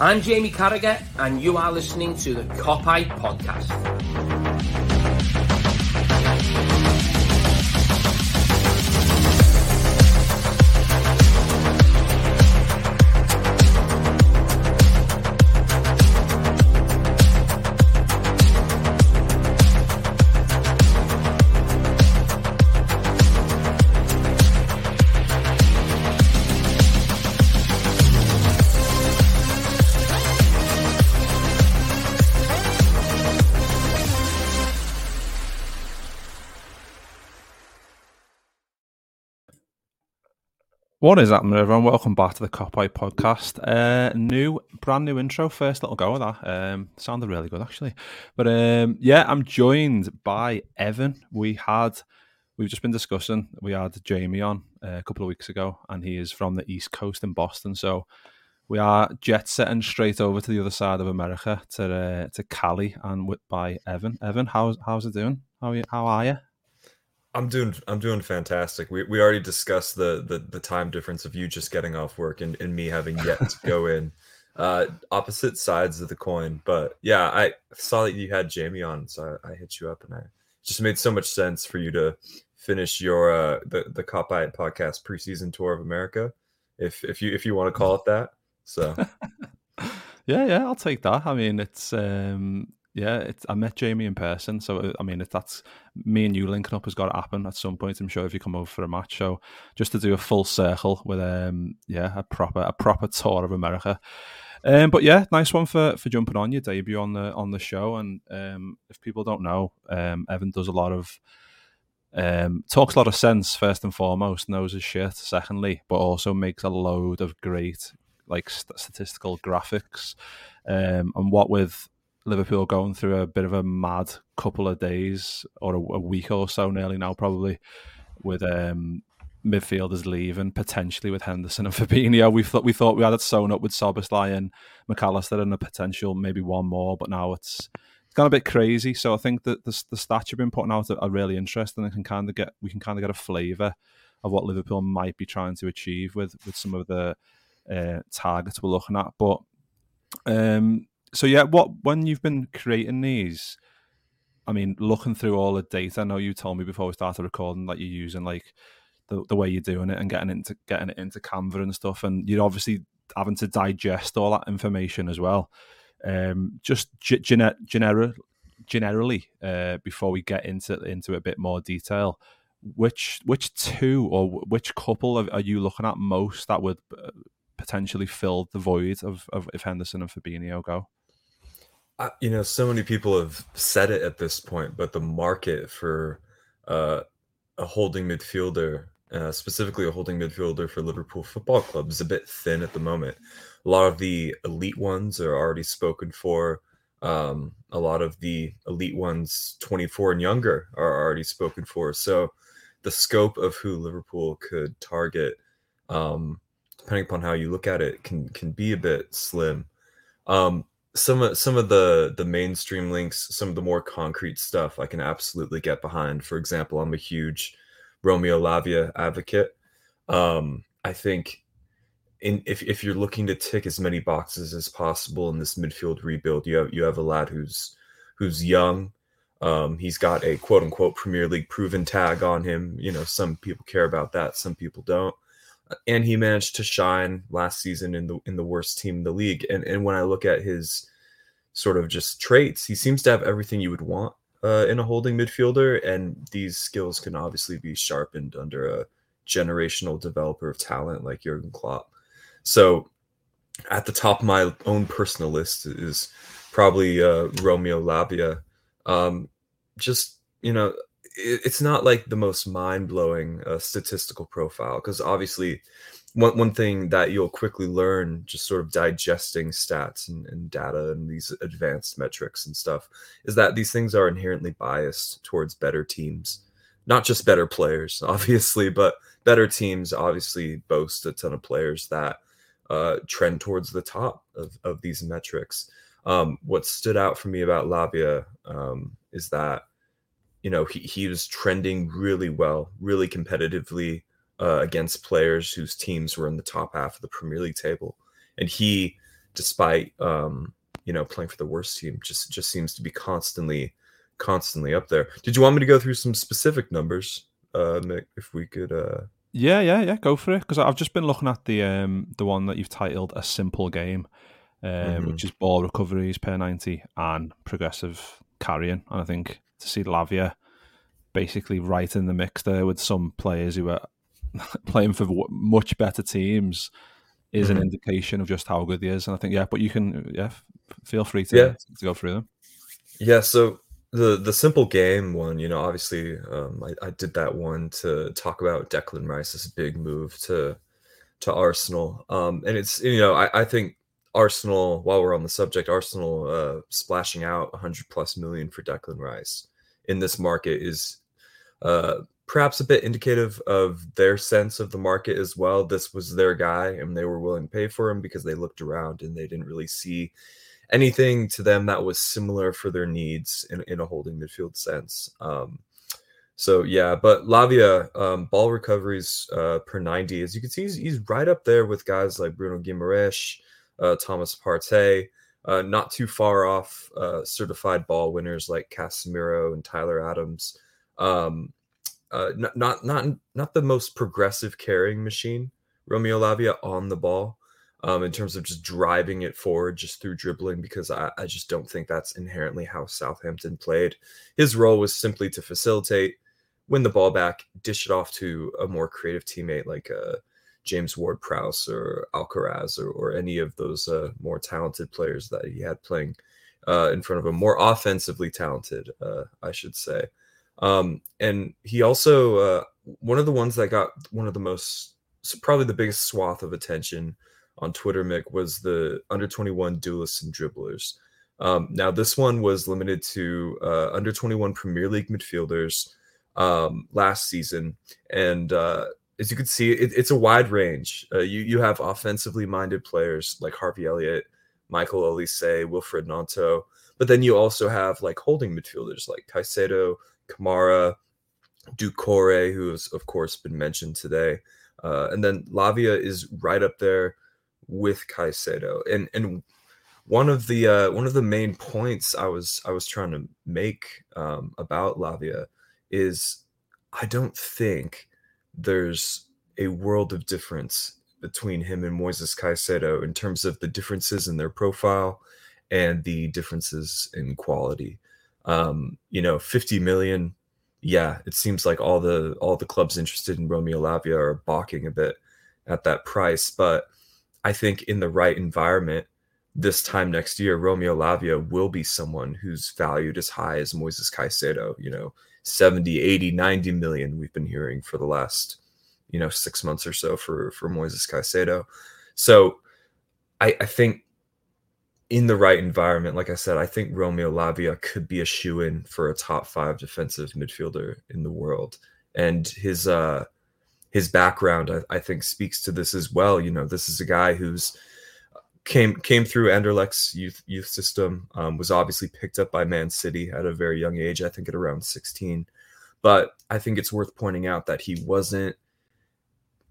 I'm Jamie Carragher, and you are listening to the Cop-Eye Podcast. What is happening, everyone? Welcome back to the Cop-Eye podcast. Uh, new, brand new intro. First little go of that. Um, sounded really good, actually. But um, yeah, I'm joined by Evan. We had, we've just been discussing. We had Jamie on uh, a couple of weeks ago, and he is from the East Coast in Boston. So we are jet setting straight over to the other side of America to uh, to Cali, and with by Evan. Evan, how's how's it doing? How are you? How are you? I'm doing I'm doing fantastic. We we already discussed the the, the time difference of you just getting off work and, and me having yet to go in. Uh opposite sides of the coin. But yeah, I saw that you had Jamie on, so I, I hit you up and I just made so much sense for you to finish your uh the, the Cop-Eye podcast preseason tour of America. If if you if you want to call it that. So yeah, yeah, I'll take that. I mean, it's um, yeah, I met Jamie in person, so uh, I mean, if that's me and you linking up has got to happen at some point. I'm sure if you come over for a match, so just to do a full circle with um, yeah, a proper a proper tour of America. Um, but yeah, nice one for for jumping on your debut on the on the show. And um, if people don't know, um, Evan does a lot of um, talks a lot of sense first and foremost, knows his shit. Secondly, but also makes a load of great like st- statistical graphics. Um, and what with Liverpool going through a bit of a mad couple of days or a, a week or so nearly now, probably with um, midfielders leaving, potentially with Henderson and Fabinho. We thought we thought we had it sewn up with Szoboszlai and McAllister and a potential maybe one more, but now it's it's gone a bit crazy. So I think that the, the stats you've been putting out are really interesting and can kind of get we can kind of get a flavour of what Liverpool might be trying to achieve with with some of the uh, targets we're looking at. But um, so yeah, what when you've been creating these, I mean, looking through all the data. I know you told me before we started recording that you're using like the, the way you're doing it and getting into getting it into Canva and stuff, and you're obviously having to digest all that information as well. Um, just g- gener- gener- generally, uh, before we get into into a bit more detail, which which two or which couple are, are you looking at most that would uh, potentially fill the void of, of if Henderson and Fabinho go? I, you know, so many people have said it at this point, but the market for uh, a holding midfielder, uh, specifically a holding midfielder for Liverpool Football Club, is a bit thin at the moment. A lot of the elite ones are already spoken for. Um, a lot of the elite ones, 24 and younger, are already spoken for. So the scope of who Liverpool could target, um, depending upon how you look at it, can can be a bit slim. Um, some of some of the the mainstream links, some of the more concrete stuff, I can absolutely get behind. For example, I'm a huge Romeo Lavia advocate. Um, I think in if if you're looking to tick as many boxes as possible in this midfield rebuild, you have you have a lad who's who's young. Um, he's got a quote unquote Premier League proven tag on him. You know, some people care about that, some people don't. And he managed to shine last season in the in the worst team in the league. And and when I look at his sort of just traits, he seems to have everything you would want uh, in a holding midfielder, and these skills can obviously be sharpened under a generational developer of talent like Jurgen Klopp. So, at the top of my own personal list is probably uh, Romeo Lavia. Um, just you know, it's not like the most mind blowing uh, statistical profile because obviously one, one thing that you'll quickly learn just sort of digesting stats and, and, data and these advanced metrics and stuff is that these things are inherently biased towards better teams. Not just better players obviously but better teams obviously boast a ton of players that uh, trend towards the top of, of these metrics. Um, what stood out for me about lavia um, is that you know he, he was trending really well really competitively uh, against players whose teams were in the top half of the Premier League table, and he, despite um, you know playing for the worst team, just just seems to be constantly constantly up there. Did you want me to go through some specific numbers, uh, Mick? If we could. Uh... Yeah, yeah, yeah. Go for it because I've just been looking at the um the one that you've titled a simple game, um, mm-hmm. which is ball recoveries per ninety and progressive carrying, and I think to see Lavia basically right in the mix there with some players who are playing for much better teams is mm-hmm. an indication of just how good he is. And I think, yeah, but you can, yeah, feel free to, yeah. to go through them. Yeah. So the the simple game one, you know, obviously, um, I, I did that one to talk about Declan Rice's big move to to Arsenal. Um, and it's you know, I, I think Arsenal. While we're on the subject, Arsenal uh, splashing out 100 plus million for Declan Rice in this market is uh, perhaps a bit indicative of their sense of the market as well. This was their guy, and they were willing to pay for him because they looked around and they didn't really see anything to them that was similar for their needs in, in a holding midfield sense. Um, so yeah, but Lavia um, ball recoveries uh, per 90, as you can see, he's, he's, right up there with guys like Bruno Guimaraes, Thomas Partey, uh, not too far off uh, certified ball winners like Casemiro and Tyler Adams. Um, uh, not not not not the most progressive carrying machine, Romeo Lavia on the ball, um, in terms of just driving it forward just through dribbling, because I, I just don't think that's inherently how Southampton played. His role was simply to facilitate, win the ball back, dish it off to a more creative teammate like uh, James Ward Prowse or Alcaraz or, or any of those uh, more talented players that he had playing uh, in front of him, more offensively talented, uh, I should say. Um, and he also uh, one of the ones that got one of the most probably the biggest swath of attention on Twitter, Mick, was the under 21 duelists and dribblers. Um, now, this one was limited to uh, under 21 Premier League midfielders um, last season, and uh, as you can see, it, it's a wide range. Uh, you you have offensively minded players like Harvey Elliott, Michael Olise, Wilfried Gnonto, but then you also have like holding midfielders like Caicedo, Kamara, Doucouré, who has of course been mentioned today, uh, and then Lavia is right up there with Caicedo. And and one of the uh, one of the main points I was I was trying to make um, about Lavia is I don't think there's a world of difference between him and Moises Caicedo in terms of the differences in their profile and the differences in quality. Um, you know, 50 million. Yeah, it seems like all the all the clubs interested in Romeo Lavia are balking a bit at that price. But I think in the right environment, this time next year, Romeo Lavia will be someone who's valued as high as Moises Caicedo, you know, 70, 80, 90 million we've been hearing for the last, you know, six months or so for for Moises Caicedo. So I, I think in the right environment, like I said, I think Romeo Lavia could be a shoe in for a top five defensive midfielder in the world. And his uh his background, I, I think, speaks to this as well. You know, this is a guy who's came came through Anderlecht's youth youth system, um, was obviously picked up by Man City at a very young age, I think at around 16. But I think it's worth pointing out that he wasn't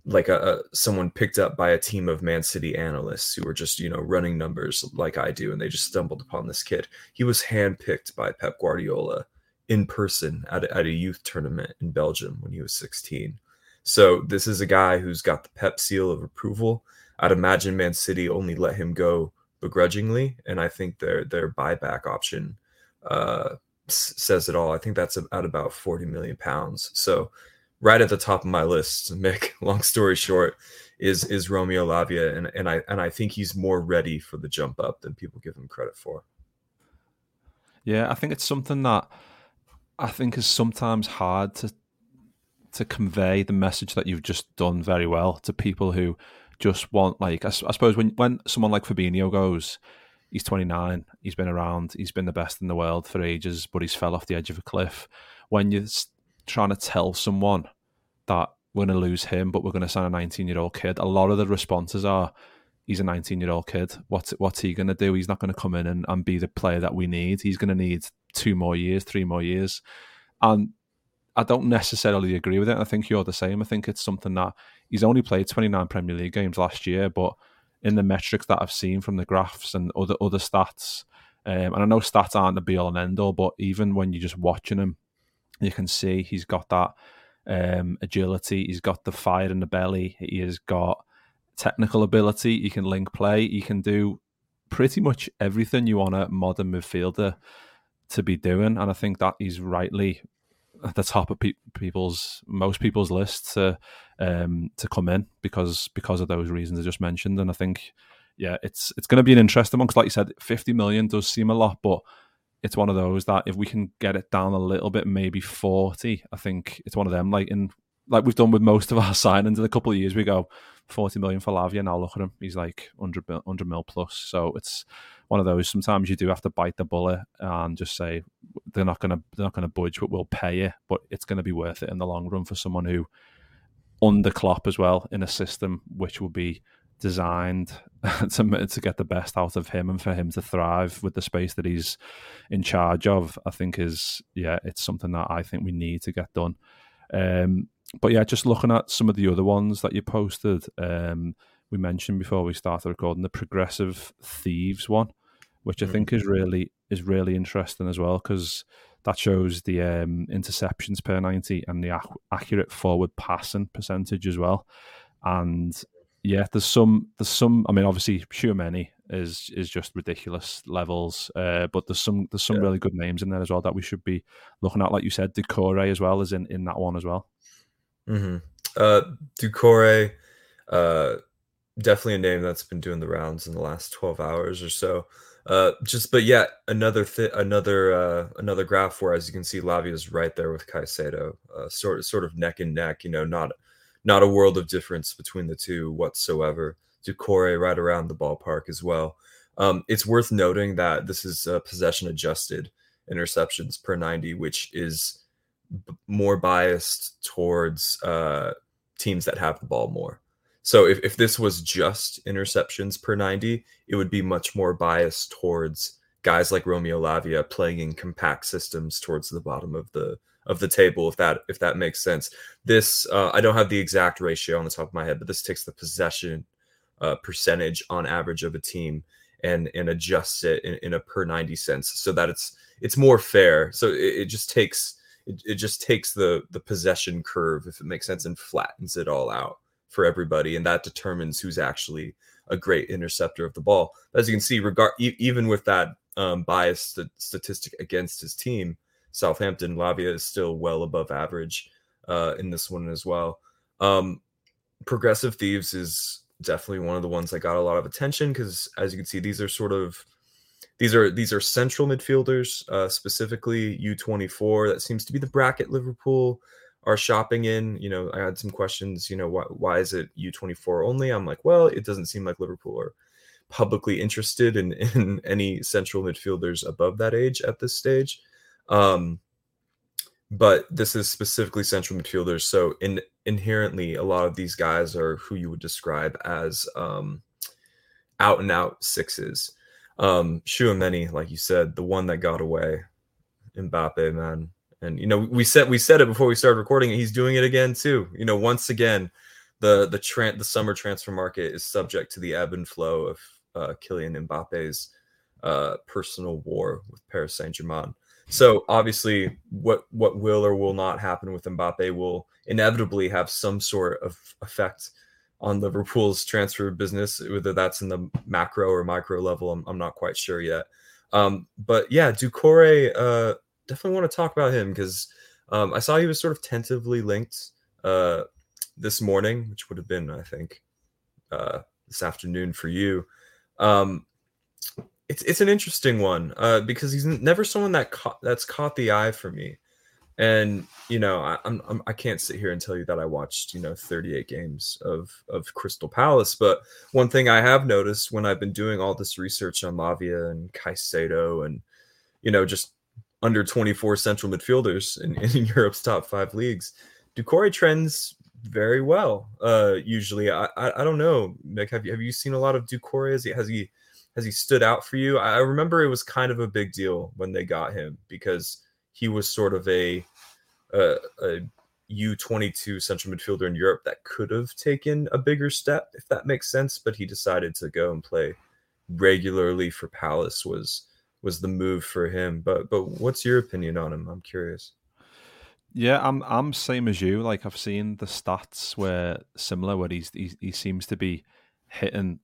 like a, a, someone picked up by a team of Man City analysts who were just you know running numbers like I do, and they just stumbled upon this kid. He was handpicked by Pep Guardiola in person at a, at a youth tournament in Belgium when he was 16. So this is a guy who's got the Pep seal of approval. I'd imagine Man City only let him go begrudgingly, and I think their their buyback option uh, says it all. I think that's at about forty million pounds. So right at the top of my list, Mick. Long story short, is is Romeo Lavia, and and I and I think he's more ready for the jump up than people give him credit for. Yeah, I think it's something that I think is sometimes hard to to convey the message that you've just done very well to people who just want like I, I suppose when when someone like Fabinho goes, he's 29, he's been around, he's been the best in the world for ages, but he's fell off the edge of a cliff. When you're trying to tell someone that we're going to lose him, but we're going to sign a 19 year old kid, a lot of the responses are, he's a 19 year old kid. What's what's he going to do? He's not going to come in and, and be the player that we need. He's going to need two more years, three more years. And I don't necessarily agree with it. I think you're the same. I think it's something that he's only played 29 Premier League games last year, but in the metrics that I've seen from the graphs and other other stats, um, and I know stats aren't the be all and end all, but even when you're just watching him, you can see he's got that um, agility, he's got the fire in the belly, he has got technical ability, he can link play, he can do pretty much everything you want a modern midfielder to be doing, and I think that he's rightly at the top of pe- people's most people's lists to um, to come in because because of those reasons I just mentioned. And I think yeah, it's it's going to be an interesting because, like you said, fifty million does seem a lot, but it's one of those that if we can get it down a little bit, maybe forty, I think it's one of them. Like in like we've done with most of our signings in a couple of years, we go forty million for Lavia. Now look at him; he's like 100 mil, 100 mil plus. So it's one of those. Sometimes you do have to bite the bullet and just say they're not gonna they're not gonna budge, but we'll pay you. But it's going to be worth it in the long run for someone who under Klopp as well in a system which will be designed to to get the best out of him and for him to thrive with the space that he's in charge of. I think is yeah, it's something that I think we need to get done. Um, but yeah, just looking at some of the other ones that you posted. Um, we mentioned before we started recording the progressive thieves one, which I mm. think is really is really interesting as well because that shows the um, interceptions per ninety and the ac- accurate forward passing percentage as well. And yeah, there's some there's some. I mean, obviously, Tchouameni is is just ridiculous levels, uh, but there's some there's some yeah. really good names in there as well that we should be looking at. Like you said, Doucouré as well is in in that one as well. Mm-hmm. Uh, Doucouré, uh, definitely a name that's been doing the rounds in the last 12 hours or so. Uh, just but yeah, another th- another uh, another graph where, as you can see, Lavia is right there with Caicedo, uh, sort sort of neck and neck. You know, not not a world of difference between the two whatsoever. Doucouré right around the ballpark as well. Um, it's worth noting that this is possession adjusted interceptions per 90, which is b- more biased towards uh, teams that have the ball more. So if, if this was just interceptions per 90, it would be much more biased towards guys like Romeo Lavia playing in compact systems towards the bottom of the of the table if that if that makes sense. This uh, I don't have the exact ratio on the top of my head, but this takes the possession uh, percentage on average of a team and and adjusts it in, in a per 90 sense so that it's it's more fair. So it, it just takes it, it just takes the the possession curve if it makes sense and flattens it all out for everybody, and that determines who's actually a great interceptor of the ball. As you can see, regard e- even with that um, biased st- statistic against his team, Southampton Lavia is still well above average uh, in this one as well. Um, Progressive Thieves is definitely one of the ones that got a lot of attention because, as you can see, these are sort of these are these are central midfielders, uh, specifically U24. That seems to be the bracket Liverpool are shopping in. You know, I had some questions. You know, why why is it U24 only? I'm like, well, it doesn't seem like Liverpool are publicly interested in in any central midfielders above that age at this stage. Um, but this is specifically central midfielders, so in inherently a lot of these guys are who you would describe as um, out and out sixes. Um, Tchouameni, like you said, the one that got away, Mbappe, man, and you know we said we said it before we started recording he's doing it again too. You know once again the the tran- the summer transfer market is subject to the ebb and flow of uh, Kylian Mbappe's uh, personal war with Paris Saint-Germain. So obviously, what what will or will not happen with Mbappe will inevitably have some sort of effect on Liverpool's transfer business, whether that's in the macro or micro level. I'm, I'm not quite sure yet. Um, but yeah, Doucouré, uh, definitely want to talk about him because um, I saw he was sort of tentatively linked uh, this morning, which would have been, I think, uh, this afternoon for you. Um, it's it's an interesting one uh, because he's never someone that that's caught the eye for me. And you know, I, I'm, I'm I can't sit here and tell you that I watched you know 38 games of of Crystal Palace, but one thing I have noticed when I've been doing all this research on Lavia and Caicedo and you know just under 24 central midfielders in, in Europe's top five leagues, Doucouré trends very well. Uh, usually, I, I, I don't know, Nick. Have you have you seen a lot of Doucouré? Has he has he has he stood out for you? I remember it was kind of a big deal when they got him because he was sort of a a, a U22 central midfielder in Europe that could have taken a bigger step, if that makes sense. But he decided to go and play regularly for Palace was was the move for him. But but what's your opinion on him? I'm curious. Yeah, I'm I'm same as you. Like I've seen the stats where similar where he's he, he seems to be hitting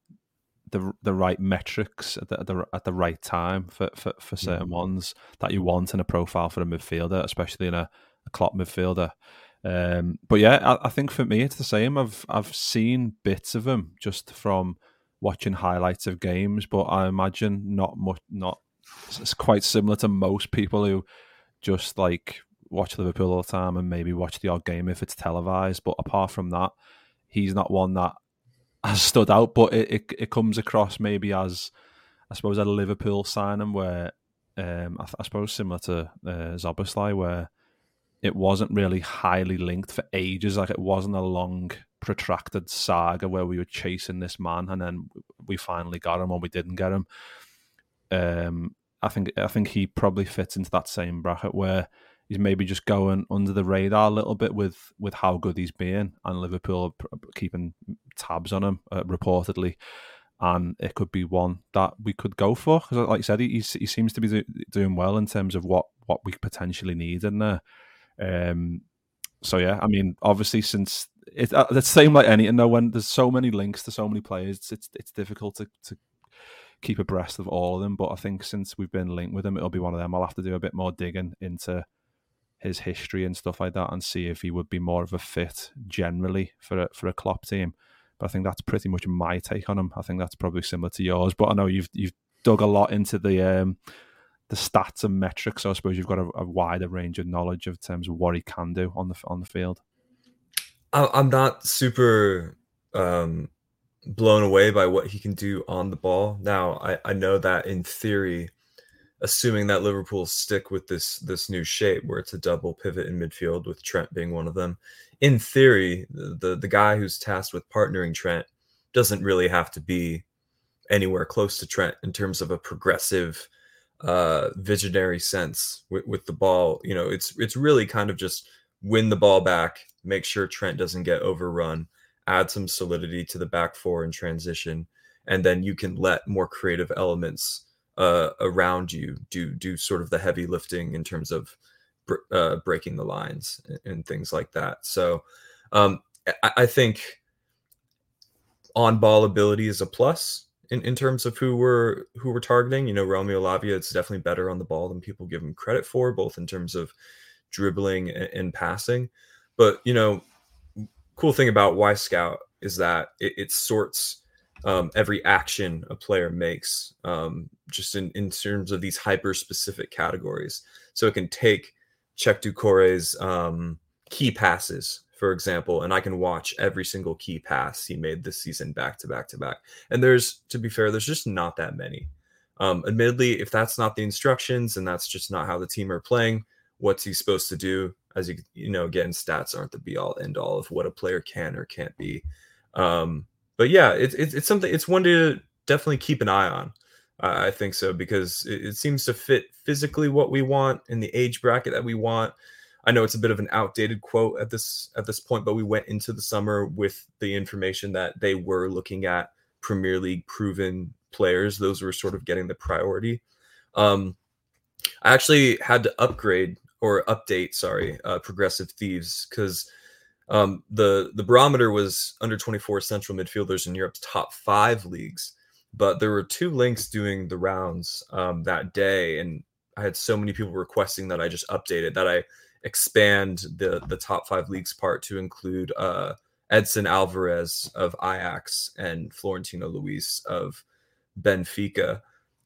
the the right metrics at the at the, at the right time for, for, for certain mm-hmm. ones that you want in a profile for a midfielder, especially in a, a Klopp midfielder. Um, but yeah, I, I, think for me it's the same. I've I've seen bits of him just from watching highlights of games, but I imagine not much. Not it's quite similar to most people who just like watch Liverpool all the time and maybe watch the odd game if it's televised. But apart from that, he's not one that has stood out. But it, it, it comes across maybe as I suppose a Liverpool signing where um, I, I, suppose similar to uh, where it wasn't really highly linked for ages. Like it wasn't a long, protracted saga where we were chasing this man and then we finally got him or we didn't get him. Um, I think I think he probably fits into that same bracket where he's maybe just going under the radar a little bit with with how good he's been, and Liverpool are keeping tabs on him uh, reportedly. And it could be one that we could go for because, like you said, he, he seems to be do, doing well in terms of what what we potentially need in there. Um, so yeah, I mean, obviously, since it, uh, it's the same like any, anything. Though, when there's so many links to so many players, it's it's, it's difficult to, to keep abreast of all of them. But I think since we've been linked with him, it'll be one of them. I'll have to do a bit more digging into his history and stuff like that, and see if he would be more of a fit generally for a, for a Klopp team. But I think that's pretty much my take on him. I think that's probably similar to yours. But I know you've you've dug a lot into the um, the stats and metrics. So I suppose you've got a, a, wider range of knowledge of terms of what he can do on the on the field. I'm not super um, blown away by what he can do on the ball. Now, I, I know that in theory, assuming that Liverpool stick with this this new shape where it's a double pivot in midfield with Trent being one of them, in theory, the the, guy who's tasked with partnering Trent doesn't really have to be anywhere close to Trent in terms of a progressive uh visionary sense with, with the ball. You know it's it's really kind of just win the ball back make sure trent doesn't get overrun add some solidity to the back four in transition and then you can let more creative elements uh around you do do sort of the heavy lifting in terms of uh, breaking the lines and, and, things like that so um I, I think on ball ability is a plus in, in terms of who we're who we're targeting. You know, Romeo Lavia, it's definitely better on the ball than people give him credit for, both in terms of dribbling and, and passing. But you know, cool thing about Y Wyscout is that it, it sorts um, every action a player makes, um, just in, in terms of these hyper specific categories. So it can take Cheick Doucouré's um, key passes for example, and I can watch every single key pass he made this season back to back to back. And there's, to be fair, there's just not that many. Um, admittedly, if that's not the instructions and that's just not how the team are playing, what's he supposed to do? As you you know, again, stats aren't the be all end all of what a player can or can't be. Um, but yeah, it's it, it's something. It's one to definitely keep an eye on. I think so because it, it seems to fit physically what we want in the age bracket that we want. I know it's a bit of an outdated quote at this at this point, but we went into the summer with the information that they were looking at Premier League proven players. Those were sort of getting the priority. Um, I actually had to upgrade or update, sorry, uh, Progressive Thieves because um, the the barometer was under 24 central midfielders in Europe's top five leagues, but there were two links doing the rounds um, that day, and I had so many people requesting that I just updated that I expand the the top five leagues part to include uh, Edson Alvarez of Ajax and Florentino Luis of Benfica.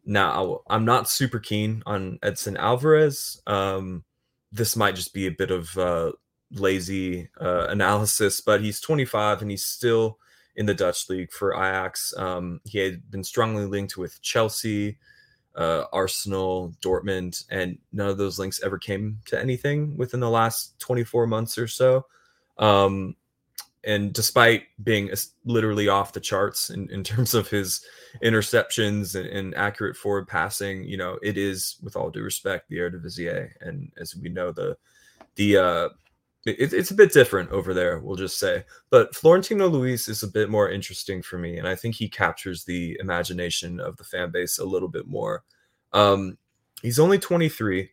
Now, I'm not super keen on Edson Alvarez. Um, this might just be a bit of uh, lazy uh, analysis, but he's 25 and he's still in the Dutch league for Ajax. Um, he had been strongly linked with Chelsea, uh, Arsenal, Dortmund, and none of those links ever came to anything within the last 24 months or so. Um, and despite being literally off the charts in, in terms of his interceptions and, and, accurate forward passing, you know, it is, with all due respect, the Eredivisie, and as we know, the the uh, it, it's a bit different over there, we'll just say. But Florentino Luis is a bit more interesting for me, and I think he captures the imagination of the fan base a little bit more. Um, he's only 23,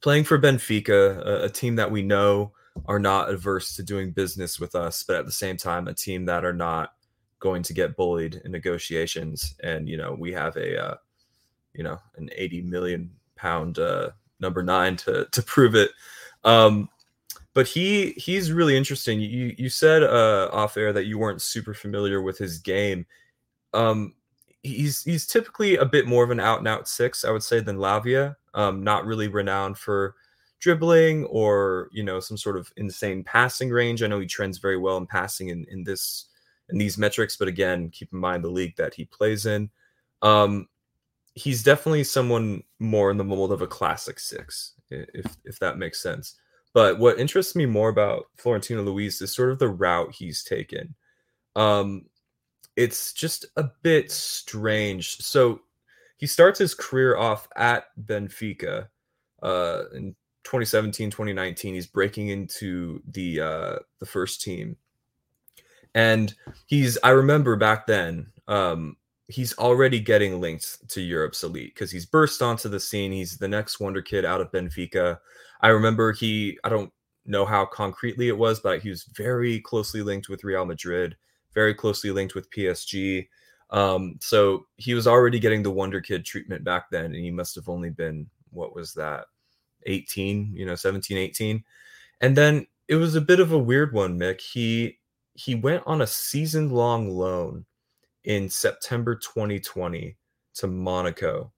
playing for Benfica, a, a team that we know are not averse to doing business with us, but at the same time, a team that are not going to get bullied in negotiations. And you know, we have a uh, you know an 80 million pound uh, number nine to to prove it. Um, but he he's really interesting. You you said uh, off air that you weren't super familiar with his game. Um, he's he's typically a bit more of an out and out six, I would say, than Lavia. Um, not really renowned for dribbling or you know some sort of insane passing range. I know he trends very well in passing in in this in these metrics, but again, keep in mind the league that he plays in. Um, he's definitely someone more in the mold of a classic six, if if that makes sense. But what interests me more about Florentino Luis is sort of the route he's taken. Um, it's just a bit strange. So he starts his career off at Benfica uh, in 2017, 2019. He's breaking into the uh, the first team, and he's. I remember back then. Um, he's already getting linked to Europe's elite because he's burst onto the scene. He's the next wonder kid out of Benfica. I remember he, I don't know how concretely it was, but he was very closely linked with Real Madrid, very closely linked with PSG. Um, so he was already getting the Wonder Kid treatment back then, and he must have only been, what was that, 18, you know, 17, 18. And then it was a bit of a weird one, Mick. He he went on a season long loan in September 2020 to Monaco.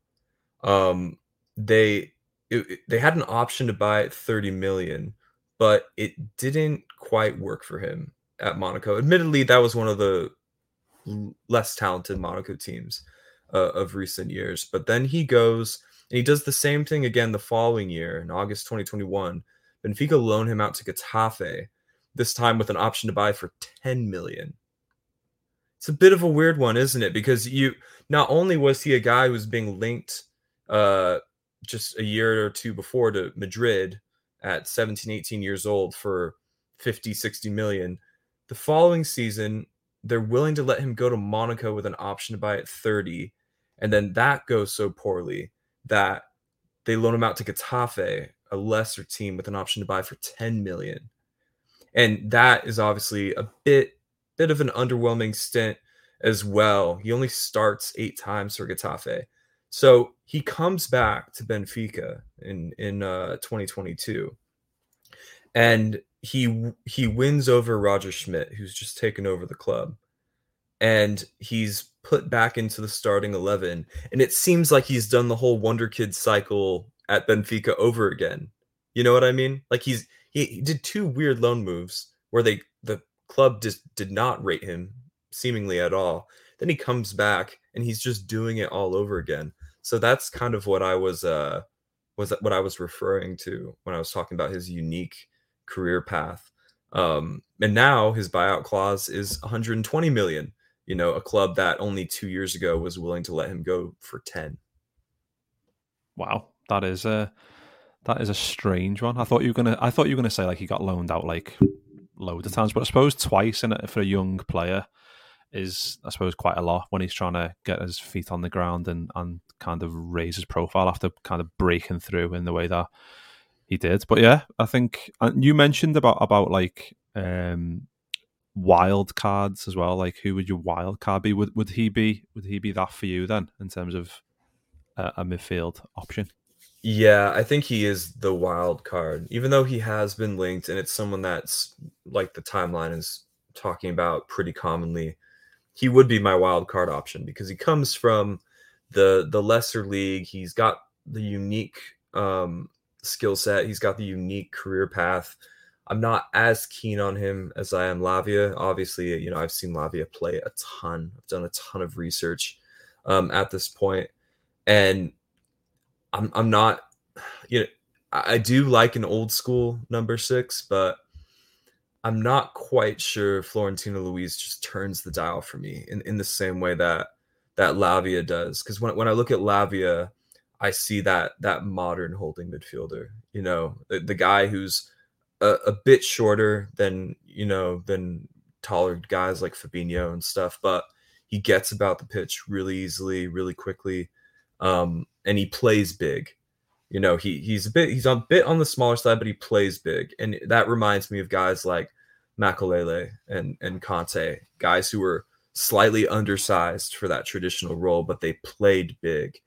Um, they it, they had an option to buy at 30 million, but it didn't quite work for him at Monaco. Admittedly, that was one of the less talented Monaco teams uh, of recent years. But then he goes and he does the same thing again the following year in August 2021. Benfica loan him out to Getafe, this time with an option to buy for 10 million. It's a bit of a weird one, isn't it? Because you not only was he a guy who was being linked uh, just a year or two before to Madrid at 17, 18 years old for 50, 60 million. The following season, they're willing to let him go to Monaco with an option to buy at 30. And then that goes so poorly that they loan him out to Getafe, a lesser team with an option to buy for 10 million. And that is obviously a bit bit of an underwhelming stint as well. He only starts eight times for Getafe. So he comes back to Benfica in in uh, 2022, and he he wins over Roger Schmidt, who's just taken over the club, and he's put back into the starting eleven. And it seems like he's done the whole Wonder Kid cycle at Benfica over again. You know what I mean? Like he's he, he did two weird loan moves where they the club just did not rate him seemingly at all. Then he comes back and he's just doing it all over again. So that's kind of what I was uh was what I was referring to when I was talking about his unique career path. Um, and now his buyout clause is 120 million. You know, a club that only two years ago was willing to let him go for 10. Wow, that is a that is a strange one. I thought you were gonna I thought you were gonna say like he got loaned out like loads of times, but I suppose twice in for a young player is, I suppose, quite a lot when he's trying to get his feet on the ground and, and kind of raise his profile after kind of breaking through in the way that he did. But yeah, I think you mentioned about about like um, wild cards as well. Like, who would your wild card be? Would would he be? Would he be that for you then in terms of a, a midfield option? Yeah, I think he is the wild card, even though he has been linked, and it's someone that's like the timeline is talking about pretty commonly. He would be my wild card option because he comes from the the lesser league. He's got the unique um, skill set. He's got the unique career path. I'm not as keen on him as I am Lavia. Obviously, you know I've seen Lavia play a ton. I've done a ton of research um, at this point, and I'm I'm not you know I do like an old school number six, but I'm not quite sure Florentino Luis just turns the dial for me in, in the same way that that Lavia does. Because when, when I look at Lavia, I see that that modern holding midfielder. You know, the, the guy who's a, a bit shorter than you know than taller guys like Fabinho and stuff, but he gets about the pitch really easily, really quickly, um, and he plays big. You know, he he's a bit he's a bit on the smaller side, but he plays big, and that reminds me of guys like Makelele and and Kanté, guys who were slightly undersized for that traditional role, but they played big.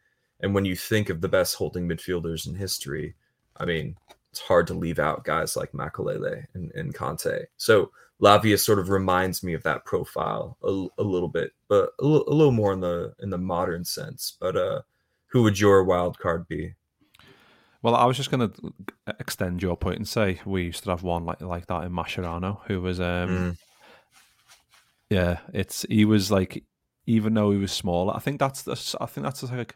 And when you think of the best holding midfielders in history, I mean, it's hard to leave out guys like Makelele and, and Kanté. So Lavia sort of reminds me of that profile a, a little bit, but a, l- a little more in the in the modern sense. But uh, who would your wild card be? Well, I was just going to extend your point and say we used to have one like like that in Mascherano, who was, um, mm. Yeah, it's he was like, even though he was smaller, I think that's the, I think that's like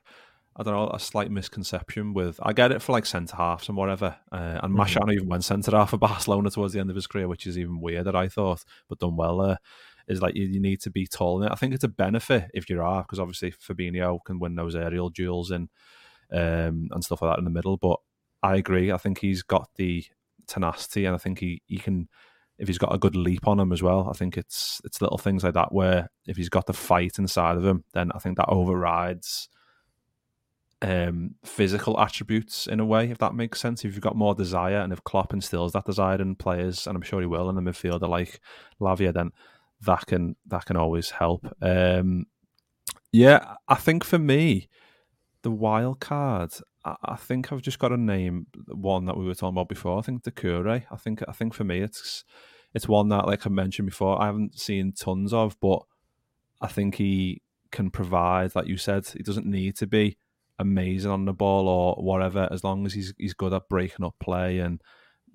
I don't know a slight misconception with. I get it for like centre halves and whatever, uh, and mm. Mascherano even went centre half for Barcelona towards the end of his career, which is even weirder. I thought, but done well there. Is like you, you need to be tall it. I think it's a benefit if you are because obviously Fabinho can win those aerial duels and um, and stuff like that in the middle. But I agree. I think he's got the tenacity, and I think he, he can if he's got a good leap on him as well. I think it's it's little things like that where if he's got the fight inside of him, then I think that overrides um, physical attributes in a way, if that makes sense. If you've got more desire, and if Klopp instills that desire in players, and I'm sure he will in the midfielder like Lavia, then that can that can always help. Um, yeah, I think for me, the wild card. I, think I've just got a name one that we were talking about before. I think Doucouré. I think I think for me it's it's one that like I mentioned before. I haven't seen tons of, but I think he can provide. Like you said, he doesn't need to be amazing on the ball or whatever, as long as he's he's good at breaking up play and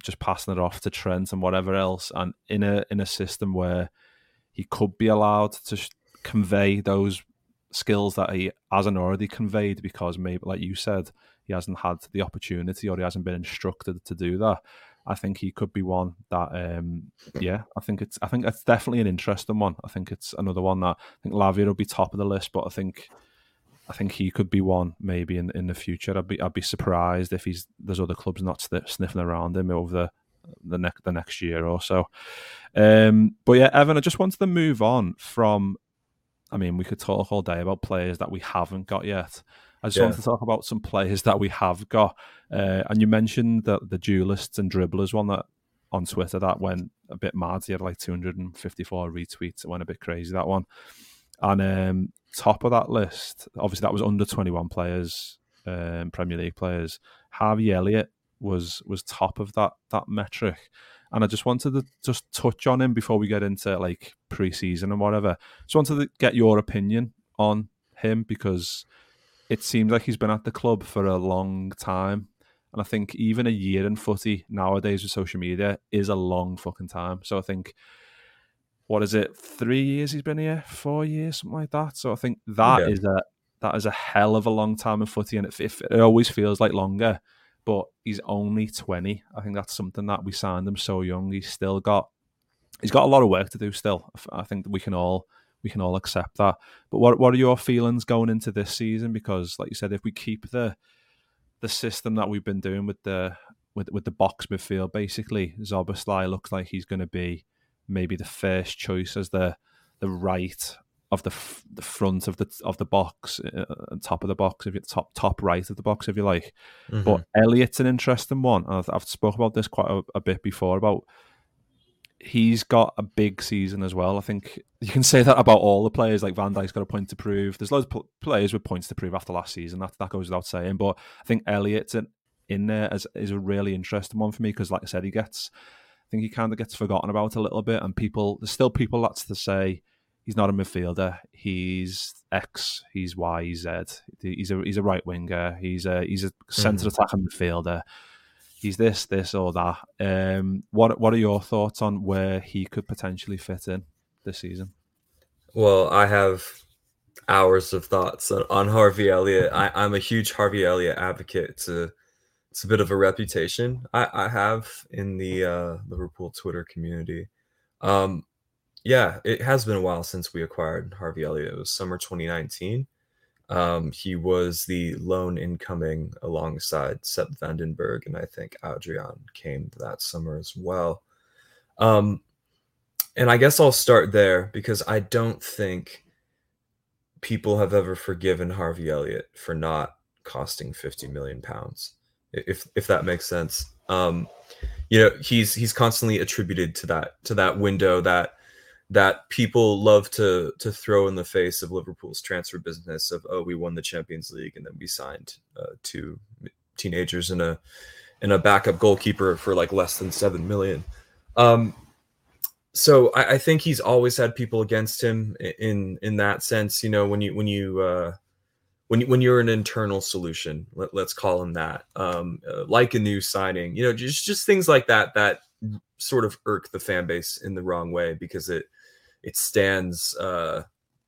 just passing it off to Trent and whatever else. And in a in a system where he could be allowed to convey those skills that he hasn't already conveyed because maybe, like you said, he hasn't had the opportunity or he hasn't been instructed to do that. I think he could be one that, um, yeah, I think it's, I think it's definitely an interesting one. I think it's another one that I think Lavia will be top of the list, but I think, I think he could be one maybe in in the future. I'd be, I'd be surprised if he's there's other clubs not sniffing around him over the the next the next year or so. Um, but yeah, Evan, I just wanted to move on from I mean, we could talk all day about players that we haven't got yet. I just yeah. want to talk about some players that we have got. Uh, and you mentioned the, the duelists and dribblers one that on Twitter that went a bit mad. He had like 254 retweets. It went a bit crazy, that one. And um, top of that list, obviously, that was under 21 players, um, Premier League players. Harvey Elliott was was top of that that metric and I just wanted to just touch on him before we get into like preseason and whatever. Just wanted to get your opinion on him because it seems like he's been at the club for a long time. And I think even a year in footy nowadays with social media is a long fucking time. So I think, what is it, three years he's been here, four years, something like that. So I think that yeah. is a that is a hell of a long time in footy, and it, it always feels like longer but he's only 20. I think that's something that we signed him so young. He's still got he's got a lot of work to do still. I think we can all we can all accept that. But what what are your feelings going into this season? Because like you said, if we keep the the system that we've been doing with the with with the box midfield, basically Szoboszlai looks like he's going to be maybe the first choice as the the right of the f- the front of the of the box, uh, top of the box, if you top top right of the box, if you like. Mm-hmm. But Elliott's an interesting one. I've, I've spoke about this quite a, a, bit before about he's got a big season as well. I think you can say that about all the players. Like Van Dijk's got a point to prove. There's loads of players with points to prove after last season. That that goes without saying. But I think Elliott's in, in there as is a really interesting one for me because, like I said, he gets. I think he kind of gets forgotten about a little bit, and people there's still people that's to say he's not a midfielder. He's X. He's Y. He's Z. He's a he's a right winger. He's a he's a centre mm-hmm. attacking midfielder. He's this, this, or that. Um, what what are your thoughts on where he could potentially fit in this season? Well, I have hours of thoughts on, Harvey Elliott. I, I'm a huge Harvey Elliott advocate. It's a, it's a bit of a reputation I, I have in the uh, Liverpool Twitter community. Um, yeah, it has been a while since we acquired Harvey Elliott. It was summer 2019. Um, he was the lone incoming alongside Sepp van den Berg, and I think Adrian came that summer as well. Um, and I guess I'll start there because I don't think people have ever forgiven Harvey Elliott for not costing 50 million pounds, if if that makes sense. Um, you know, he's he's constantly attributed to that to that window that that people love to to throw in the face of Liverpool's transfer business of oh we won the Champions League and then we signed uh, two teenagers and a and a backup goalkeeper for like less than seven million. Um, so I, I, think he's always had people against him in in that sense. You know when you when you uh, when when you're an internal solution, let, us call him that, um, uh, like a new signing. You know just just things like that that sort of irk the fan base in the wrong way because it it stands uh,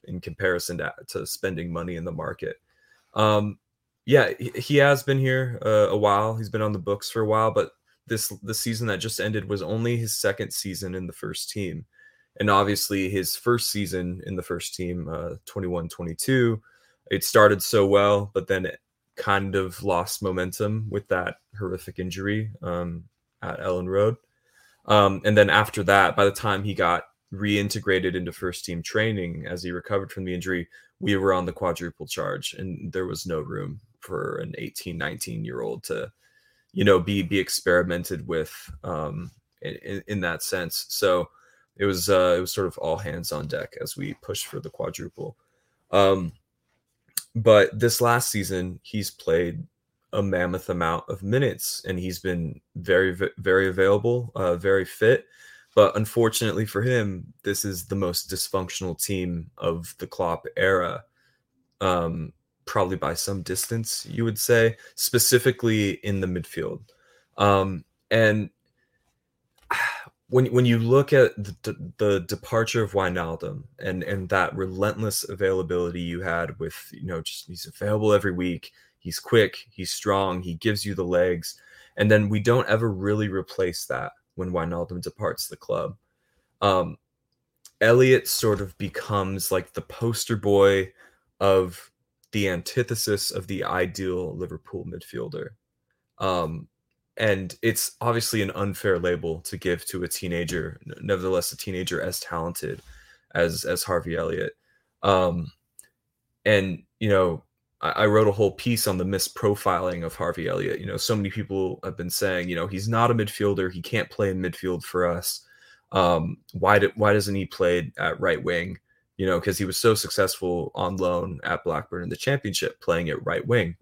in comparison to, to spending money in the market. Um, yeah, he, he has been here uh, a while. He's been on the books for a while, but this the season that just ended was only his second season in the first team. And obviously his first season in the first team, uh, 21-22, it started so well, but then it kind of lost momentum with that horrific injury um, at Elland Road. Um, and then after that, by the time he got reintegrated into first team training as he recovered from the injury, we were on the quadruple charge and there was no room for an 18, 19 year old to, you know, be, be experimented with um, in, in that sense. So it was, uh, it was sort of all hands on deck as we pushed for the quadruple. Um, but this last season, he's played a mammoth amount of minutes and he's been very, very available, uh, very fit but unfortunately for him, this is the most dysfunctional team of the Klopp era, um, probably by some distance, you would say, specifically in the midfield. Um, and when when you look at the, the departure of Wijnaldum and and that relentless availability you had with you know just he's available every week, he's quick, he's strong, he gives you the legs, and then we don't ever really replace that when Wijnaldum departs the club. Um, Elliott sort of becomes like the poster boy of the antithesis of the ideal Liverpool midfielder. Um, and it's obviously an unfair label to give to a teenager, nevertheless, a teenager as talented as as Harvey Elliott. Um, and you know, I, wrote a whole piece on the misprofiling of Harvey Elliott. You know, so many people have been saying, you know, he's not a midfielder. He can't play in midfield for us. Um, why did why doesn't he play at right wing? You know, because he was so successful on loan at Blackburn in the championship, playing at right wing.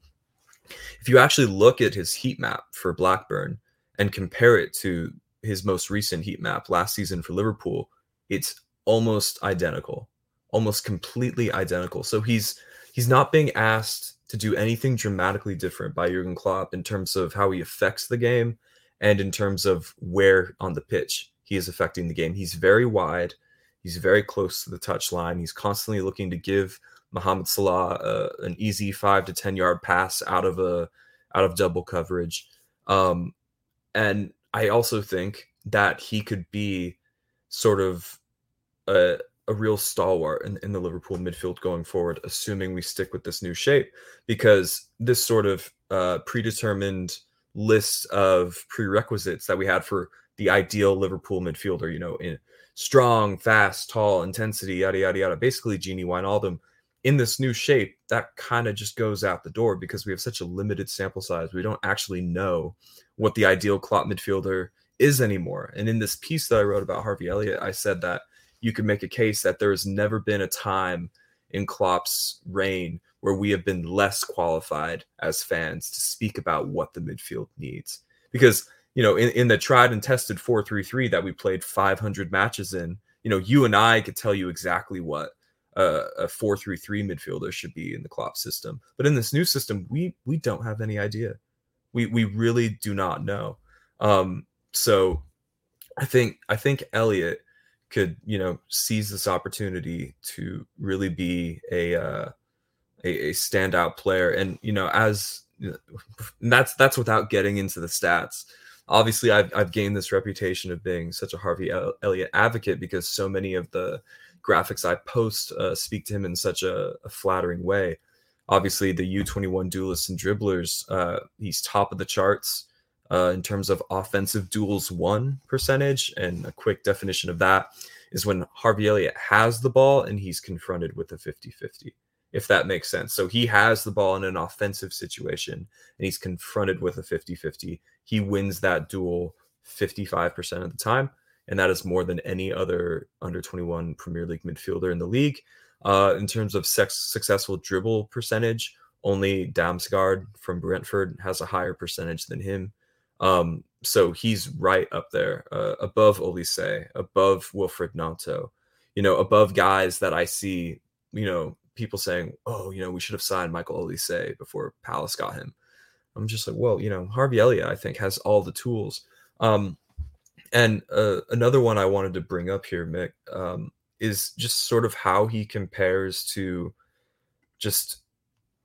If you actually look at his heat map for Blackburn and compare it to his most recent heat map last season for Liverpool, it's almost identical, almost completely identical. So he's he's not being asked to do anything dramatically different by Jurgen Klopp in terms of how he affects the game and in terms of where on the pitch he is affecting the game. He's very wide. He's very close to the touchline. He's constantly looking to give Mohamed Salah uh, an easy five to ten yard pass out of a out of double coverage. Um, and I also think that he could be sort of a, a real stalwart in, in the Liverpool midfield going forward, assuming we stick with this new shape, because this sort of uh, predetermined list of prerequisites that we had for the ideal Liverpool midfielder, you know, in strong, fast, tall, intensity, yada yada yada. Basically, Gini Wijnaldum in this new shape, that kind of just goes out the door because we have such a limited sample size. We don't actually know what the ideal Klopp midfielder is anymore. And in this piece that I wrote about Harvey Elliott, I said that you could make a case that there has never been a time in Klopp's reign where we have been less qualified as fans to speak about what the midfield needs. Because, you know, in, in the tried and tested 4-3-3 that we played 500 matches in, you know, you and I could tell you exactly what a 4-3-3 midfielder should be in the Klopp system. But in this new system, we we don't have any idea. We we really do not know. Um, so I think I think Elliott could you know seize this opportunity to really be a uh, a, a standout player, and you know as that's that's without getting into the stats. Obviously, I've I've gained this reputation of being such a Harvey Elliott advocate because so many of the graphics I post uh, speak to him in such a, a, flattering way. Obviously, the U21 duelists and dribblers, uh, he's top of the charts uh, in terms of offensive duels won percentage. And a quick definition of that is when Harvey Elliott has the ball and he's confronted with a 50 50, if that makes sense. So he has the ball in an offensive situation and he's confronted with a 50 50. He wins that duel 55% of the time. And that is more than any other under 21 Premier League midfielder in the league. Uh, in terms of sex, successful dribble percentage, only Damsgaard from Brentford has a higher percentage than him. Um, so he's right up there, uh, above Olise, above Wilfried Gnonto, you know, above guys that I see, you know, people saying, oh, you know, we should have signed Michael Olise before Palace got him. I'm just like, well, you know, Harvey Elliott, I think, has all the tools. Um, and uh, another one I wanted to bring up here, Mick, um, is just sort of how he compares to just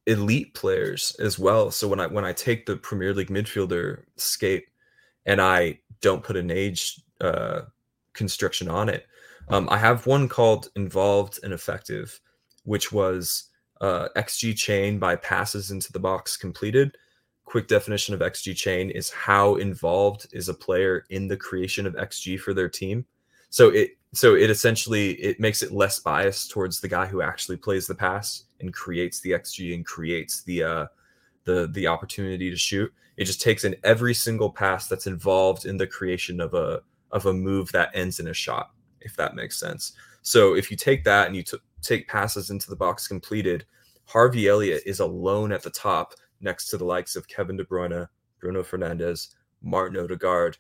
elite players as well. So when I when I take the Premier League midfielder scape and I don't put an age uh, construction on it, um, I have one called involved and effective, which was uh, XG chain by passes into the box completed. Quick definition of XG chain is how involved is a player in the creation of XG for their team. So it so it essentially it makes it less biased towards the guy who actually plays the pass and creates the xg and creates the uh the the opportunity to shoot. It just takes in every single pass that's involved in the creation of a of a move that ends in a shot if that makes sense. So if you take that and you t- take passes into the box completed harvey elliott is alone at the top next to the likes of kevin de bruyne bruno fernandes martin odegaard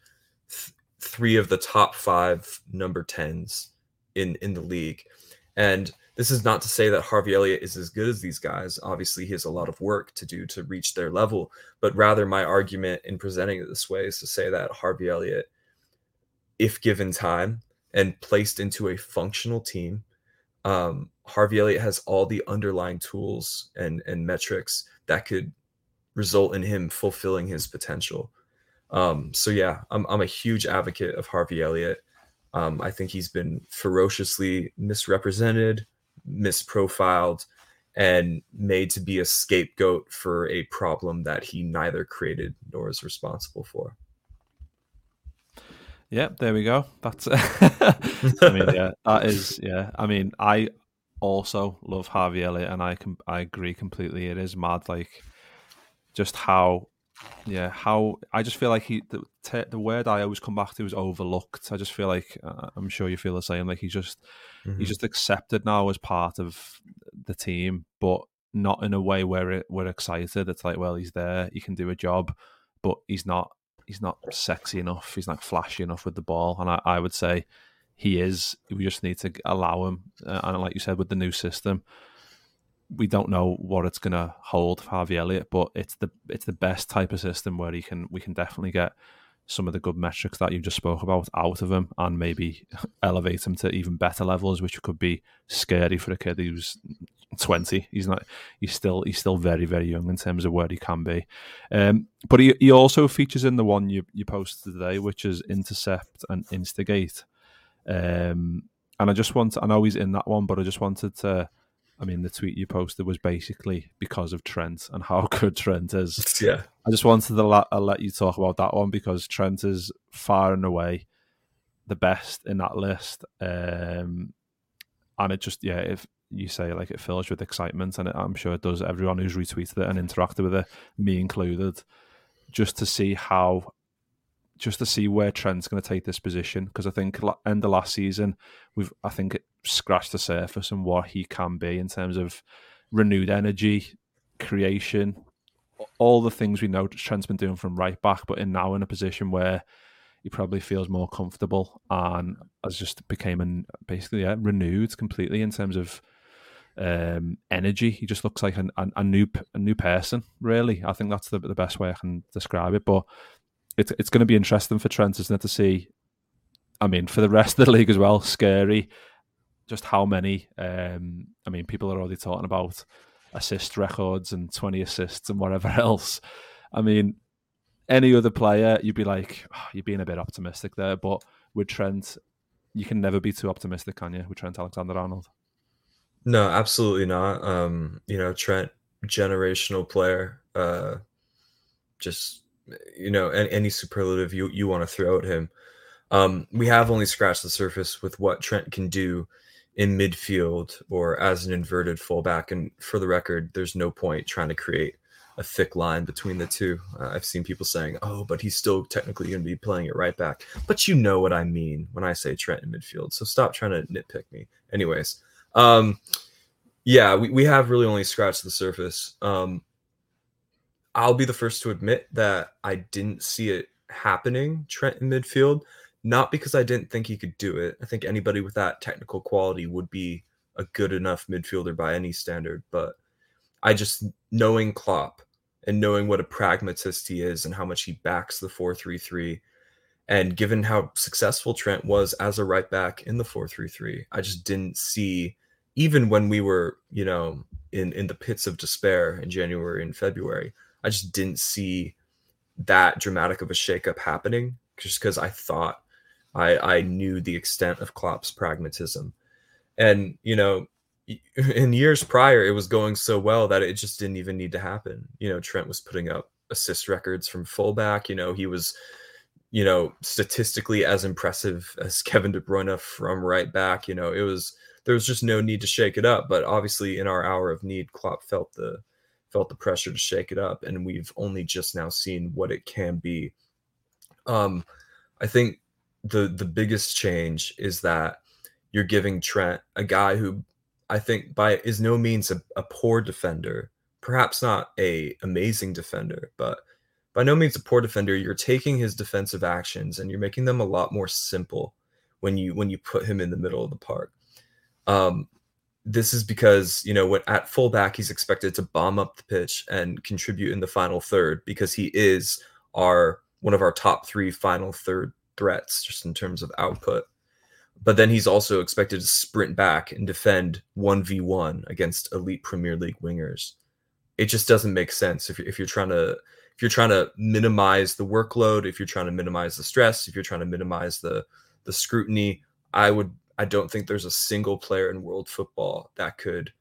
th- three of the top five number 10s in in the league and this is not to say that Harvey Elliott is as good as these guys. Obviously, he has a lot of work to do to reach their level. But rather, my argument in presenting it this way is to say that Harvey Elliott, if given time and placed into a functional team, um, Harvey Elliott has all the underlying tools and, and metrics that could result in him fulfilling his potential. Um, so yeah, I'm I'm a huge advocate of Harvey Elliott. Um, I think he's been ferociously misrepresented, misprofiled, and made to be a scapegoat for a problem that he neither created nor is responsible for. Yeah, there we go. That's. I mean, yeah, that is. Yeah, I mean, I also love Harvey Elliott, and I can I agree completely. It is mad, like just how yeah, how I just feel like he the, te- the word I always come back to is overlooked. I just feel like uh, I'm sure you feel the same. Like he's just mm-hmm. he's just accepted now as part of the team, but not in a way where it, we're excited. It's like, well, he's there, he can do a job, but he's not he's not sexy enough. He's not flashy enough with the ball, and I, I would say he is. We just need to allow him, uh, and like you said, with the new system we don't know what it's going to hold for Harvey Elliott, but it's the it's the best type of system where he can we can definitely get some of the good metrics that you just spoke about out of him and maybe elevate him to even better levels, which could be scary for a kid who's 20. He's not he's still he's still very, very young in terms of where he can be. Um, but he, he also features in the one you, you posted today, which is intercept and instigate. Um, and I just want I know he's in that one, but I just wanted to I mean, the tweet you posted was basically because of Trent and how good Trent is. Yeah. I just wanted to let, I'll let you talk about that one because Trent is far and away the best in that list. Um, and it just yeah, if you say like it fills with excitement, and it, I'm sure it does everyone who's retweeted it and interacted with it, me included, just to see how, just to see where Trent's going to take this position. Because I think end of last season, we've I think scratched the surface and what he can be in terms of renewed energy, creation, all the things we know Trent's been doing from right back, but in now in a position where he probably feels more comfortable and has just became an, basically yeah, renewed completely in terms of um, energy. He just looks like a, a, a, new a new person. Really, I think that's the the best way I can describe it. But it's it's going to be interesting for Trent, isn't it, to see? I mean, for the rest of the league as well, scary. Just how many? Um, I mean, people are already talking about assist records and twenty assists and whatever else. I mean, any other player, you'd be like, oh, you're being a bit optimistic there. But with Trent, you can never be too optimistic, can you? With Trent Alexander Arnold. No, absolutely not. Um, you know, Trent, generational player. Uh, just you know, any, any superlative you you want to throw at him. Um, we have only scratched the surface with what Trent can do in midfield or as an inverted fullback. And for the record, there's no point trying to create a thick line between the two. Uh, I've seen people saying, "Oh, but he's still technically going to be playing it right back." But you know what I mean when I say Trent in midfield. So stop trying to nitpick me. Anyways, um, yeah, we, we have really only scratched the surface. Um, I'll be the first to admit that I didn't see it happening, Trent in midfield, not because I didn't think he could do it. I think anybody with that technical quality would be a good enough midfielder by any standard. But I just, knowing Klopp and knowing what a pragmatist he is and how much he backs the 4 3 3, and given how successful Trent was as a right back in the 4 3 3, I just didn't see even when we were, you know, in in the pits of despair in January and February, I just didn't see that dramatic of a shakeup happening just because I thought I I knew the extent of Klopp's pragmatism. And, you know, in years prior, it was going so well that it just didn't even need to happen. You know, Trent was putting up assist records from fullback. You know, he was, you know, statistically as impressive as Kevin De Bruyne from right back. You know, it was there was just no need to shake it up. But obviously, in our hour of need, Klopp felt the felt the pressure to shake it up, and we've only just now seen what it can be. Um, I think the the biggest change is that you're giving Trent a guy who I think by is no means a, a poor defender, perhaps not a amazing defender, but by no means a poor defender. You're taking his defensive actions and you're making them a lot more simple when you when you put him in the middle of the park. Um, this is because you know when at fullback he's expected to bomb up the pitch and contribute in the final third because he is our one of our top three final third threats just in terms of output. But then he's also expected to sprint back and defend one v one against elite Premier League wingers. It just doesn't make sense if you're, if you're trying to if you're trying to minimize the workload, if you're trying to minimize the stress, if you're trying to minimize the the scrutiny. I would I don't think there's a single player in world football that could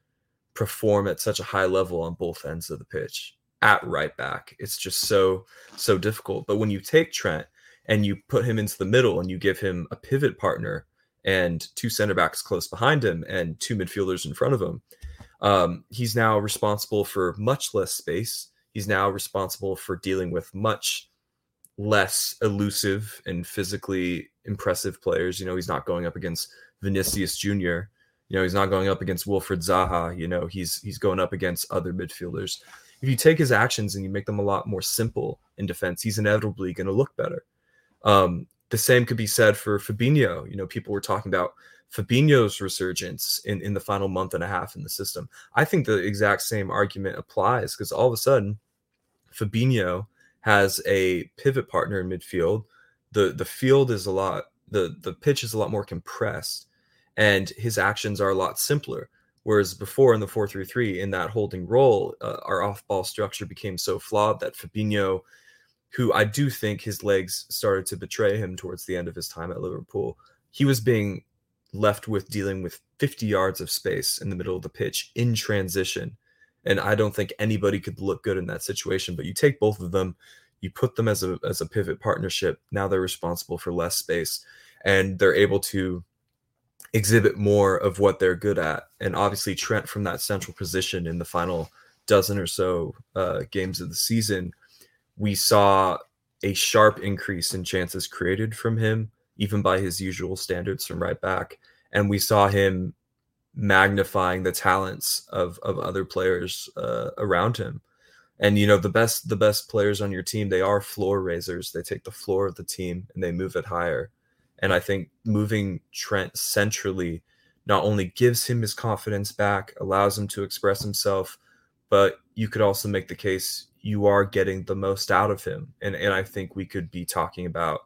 perform at such a high level on both ends of the pitch at right back. It's just so so difficult. But when you take Trent and you put him into the middle and you give him a pivot partner and two center backs close behind him and two midfielders in front of him, um, he's now responsible for much less space. He's now responsible for dealing with much less elusive and physically impressive players. You know, he's not going up against Vinicius Jr. You know, he's not going up against Wilfried Zaha. You know, he's he's going up against other midfielders. If you take his actions and you make them a lot more simple in defense, he's inevitably going to look better. Um, the same could be said for Fabinho. You know, people were talking about Fabinho's resurgence in, in the final month and a half in the system. I think the exact same argument applies because all of a sudden, Fabinho has a pivot partner in midfield. The the field is a lot the the pitch is a lot more compressed and his actions are a lot simpler. Whereas before in the 4-3-3, in that holding role, uh, our off-ball structure became so flawed that Fabinho, who I do think his legs started to betray him towards the end of his time at Liverpool, he was being left with dealing with 50 yards of space in the middle of the pitch in transition. And I don't think anybody could look good in that situation. But you take both of them, you put them as a as a pivot partnership. Now they're responsible for less space and they're able to exhibit more of what they're good at. And obviously, Trent from that central position in the final dozen or so uh, games of the season, we saw a sharp increase in chances created from him, even by his usual standards from right back. And we saw him magnifying the talents of of other players uh, around him. And you know the best the best players on your team they are floor raisers. They take the floor of the team and they move it higher. And I think moving Trent centrally not only gives him his confidence back, allows him to express himself, but you could also make the case you are getting the most out of him. And and I think we could be talking about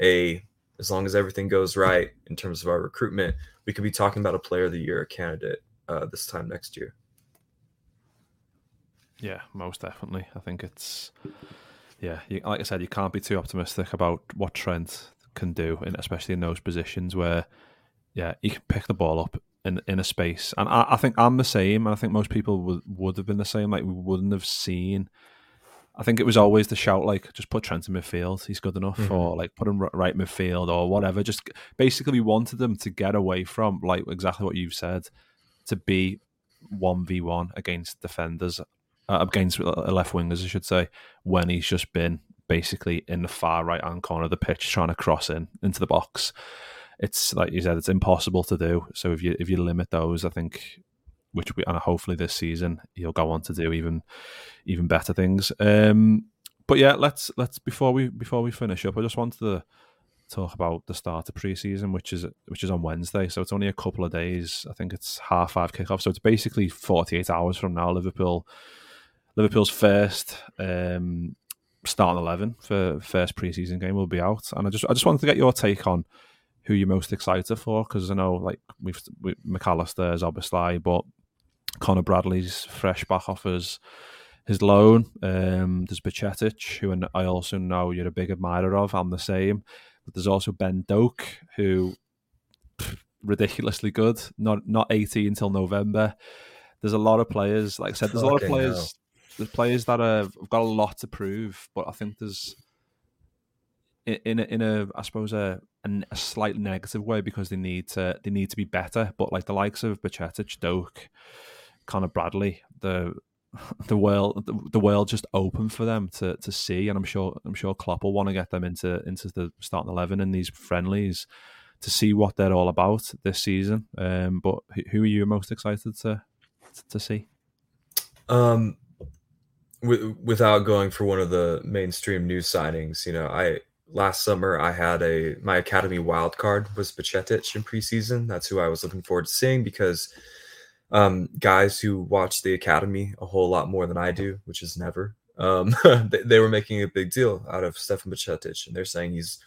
a as long as everything goes right in terms of our recruitment, we could be talking about a player of the year candidate uh, this time next year. Yeah, most definitely. I think it's yeah. You, like I said, you can't be too optimistic about what Trent can do, and especially in those positions where yeah, he can pick the ball up in in a space. And I, I think I'm the same, and I think most people would would have been the same. Like we wouldn't have seen I think it was always the shout like just put Trent in midfield, he's good enough, mm-hmm. or like put him right midfield or whatever. Just basically we wanted them to get away from like exactly what you've said, to be one v one against defenders, uh, against left wingers, I should say, when he's just been basically in the far right hand corner of the pitch trying to cross in into the box. It's like you said, it's impossible to do. So if you if you limit those, I think which we and hopefully this season he'll go on to do even even better things. Um, but yeah, let's let's before we before we finish up, I just wanted to talk about the start of preseason, which is which is on Wednesday. So it's only a couple of days. I think it's half five kickoff. So it's basically forty eight hours from now. Liverpool, Liverpool's first um, starting eleven for first preseason game will be out, and I just I just wanted to get your take on who you're most excited for because I know like we've we, Mac Allister is obviously, but Connor Bradley's fresh back off his, his loan. Um, there's Bajcetic, who I also know you're a big admirer of. I'm the same. But there's also Ben Doak, who ridiculously good. Not not 18 until November. There's a lot of players. Like I said, there's a lot of players. Hell. There's players that have got a lot to prove, but I think there's in a, in a I suppose a, a, slight negative way because they need to they need to be better. But like the likes of Bajcetic, Doak, Connor Bradley, the the world the, world just open for them to to see, and I'm sure I'm sure Klopp will want to get them into into the starting eleven in these friendlies to see what they're all about this season. Um, but who are you most excited to to see? Um, without going for one of the mainstream news signings, you know, I last summer I had a my academy wild card was Bajcetic in preseason. That's who I was looking forward to seeing because um, guys who watch the academy a whole lot more than I do, which is never. Um, they, they, were making a big deal out of Stefan Bajcetic, and they're saying he's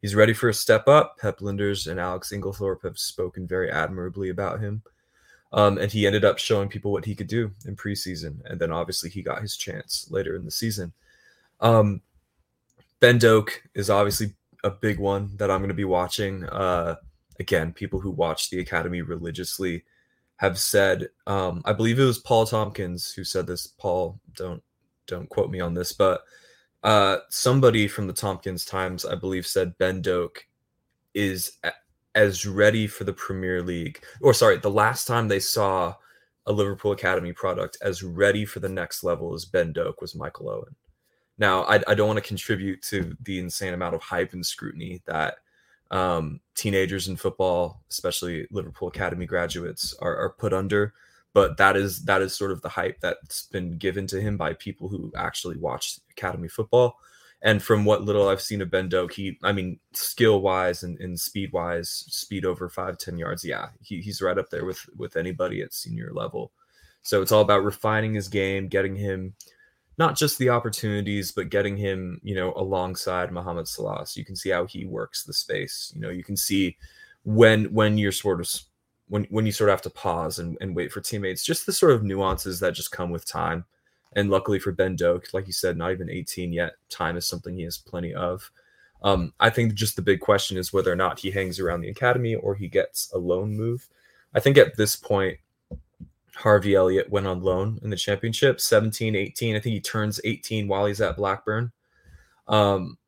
he's ready for a step up. Pep Lijnders and Alex Inglethorpe have spoken very admirably about him. Um, and he ended up showing people what he could do in preseason, and then obviously he got his chance later in the season. Um, ben Doak is obviously a big one that I'm going to be watching. Uh, again, people who watch the academy religiously have said um, i believe it was paul tomkins who said this. Paul don't don't quote me on this but uh, somebody from the tomkins times i believe said ben doak is as ready for the premier league or sorry the last time they saw a liverpool academy product as ready for the next level as ben doak was michael owen. Now i, I don't want to contribute to the insane amount of hype and scrutiny that um, teenagers in football, especially Liverpool Academy graduates, are, are put under. But that is that is sort of the hype that's been given to him by people who actually watch academy football. And from what little I've seen of Ben Doak, he, I mean, skill wise and, and speed wise, speed over five ten yards, yeah, he, he's right up there with with anybody at senior level. So it's all about refining his game, getting him not just the opportunities, but getting him, you know, alongside Mohamed Salah. So you can see how he works the space. You know, you can see when when you're sort of when when you sort of have to pause and, and wait for teammates, just the sort of nuances that just come with time. And luckily for Ben Doak, like you said, not even 18 yet. Time is something he has plenty of. Um, I think just the big question is whether or not he hangs around the academy or he gets a loan move. I think at this point, Harvey Elliott went on loan in the championship, 17, 18. I think he turns 18 while he's at Blackburn. Um,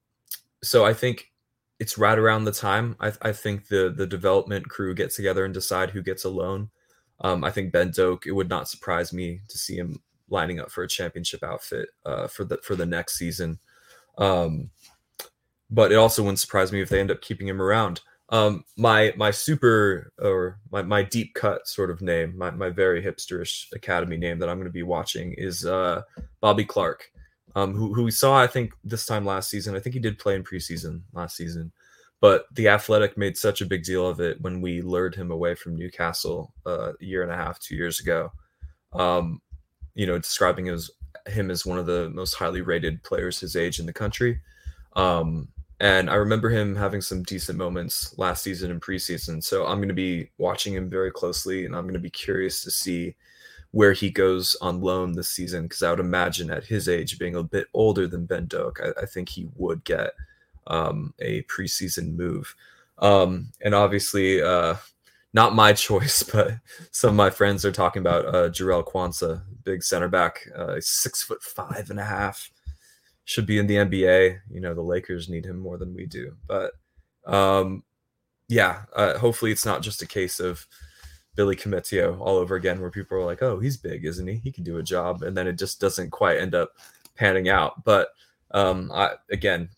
so I think it's right around the time I, I think the the development crew get together and decide who gets a loan. Um, I think Ben Doak. It would not surprise me to see him lining up for a championship outfit uh, for the for the next season. Um, but it also wouldn't surprise me if they end up keeping him around. Um, my my super or my, my deep cut sort of name, my, my very hipsterish academy name that I'm going to be watching is uh, Bobby Clark, um, who who we saw I think this time last season. I think he did play in preseason last season, but the Athletic made such a big deal of it when we lured him away from Newcastle uh, a year and a half, two years ago. Um, you know, describing as him as one of the most highly rated players his age in the country. Um, and I remember him having some decent moments last season and preseason. So I'm going to be watching him very closely, and I'm going to be curious to see where he goes on loan this season. Because I would imagine at his age, being a bit older than Ben Doak, I, I think he would get um, a preseason move. Um, and obviously, uh, not my choice, but some of my friends are talking about uh, Jarell Quansah, big center back, uh, six foot five and a half should be in the NBA. You know, the Lakers need him more than we do. But um, yeah, uh, hopefully it's not just a case of Billy Koumetio all over again, where people are like, "Oh, he's big, isn't he? He can do a job," and then it just doesn't quite end up panning out. But um, I, again,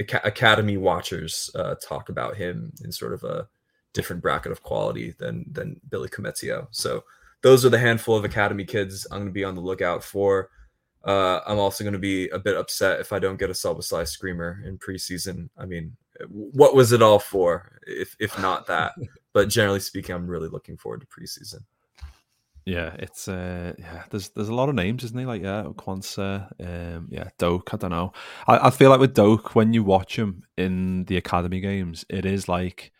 academy watchers uh, talk about him in sort of a different bracket of quality than than Billy Koumetio. So those are the handful of academy kids I'm going to be on the lookout for. Uh, I'm also going to be a bit upset if I don't get a Szoboszlai screamer in preseason. I mean, what was it all for, if if not that? but generally speaking, I'm really looking forward to preseason. Yeah, it's uh, yeah. There's there's a lot of names, isn't he? Like yeah, Quansah, um, yeah, Doak. I don't know. I, I feel like with Doak, when you watch him in the academy games, it is like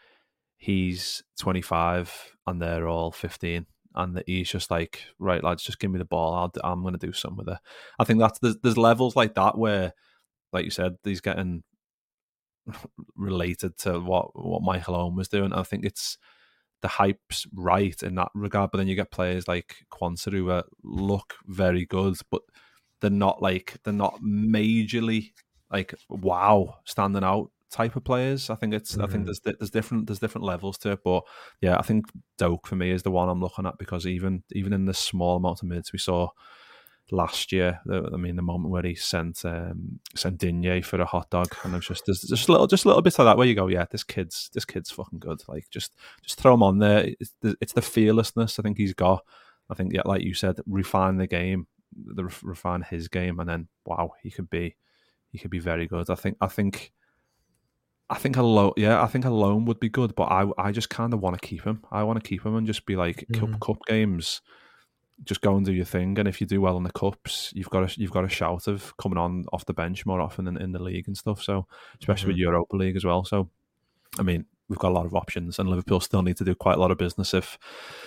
he's 25 and they're all 15 and that he's just like, right, lads, just give me the ball. I'll, I'm going to do something with it. I think that's there's, there's levels like that where, like you said, he's getting related to what what Michael Owen was doing. I think it's the hype's right in that regard, but then you get players like Quansah who look very good, but they're not like they're not majorly like wow standing out type of players. I think it's mm-hmm. I think mm-hmm. there's there's different there's different levels to it, but yeah, I think Doak for me is the one I'm looking at because even even in the small amount of minutes we saw last year, I mean the moment where he sent um, sent Digne for a hot dog, and it's just there's just a little just a little bit of that where you go, yeah, this kid's this kid's fucking good. Like just just throw him on there. It's the, it's the fearlessness I think he's got. I think yeah, like you said, refine the game, the refine his game, and then wow, he could be he could be very good. I think I think I think a loan, yeah, I think a loan would be good, but I, I just kind of want to keep him. I want to keep him and just be like mm-hmm. cup, cup games, just go and do your thing. And if you do well in the cups, you've got a you've got a shout of coming on off the bench more often in, in the league and stuff. So especially mm-hmm. with Europa League as well. So I mean, we've got a lot of options, and Liverpool still need to do quite a lot of business if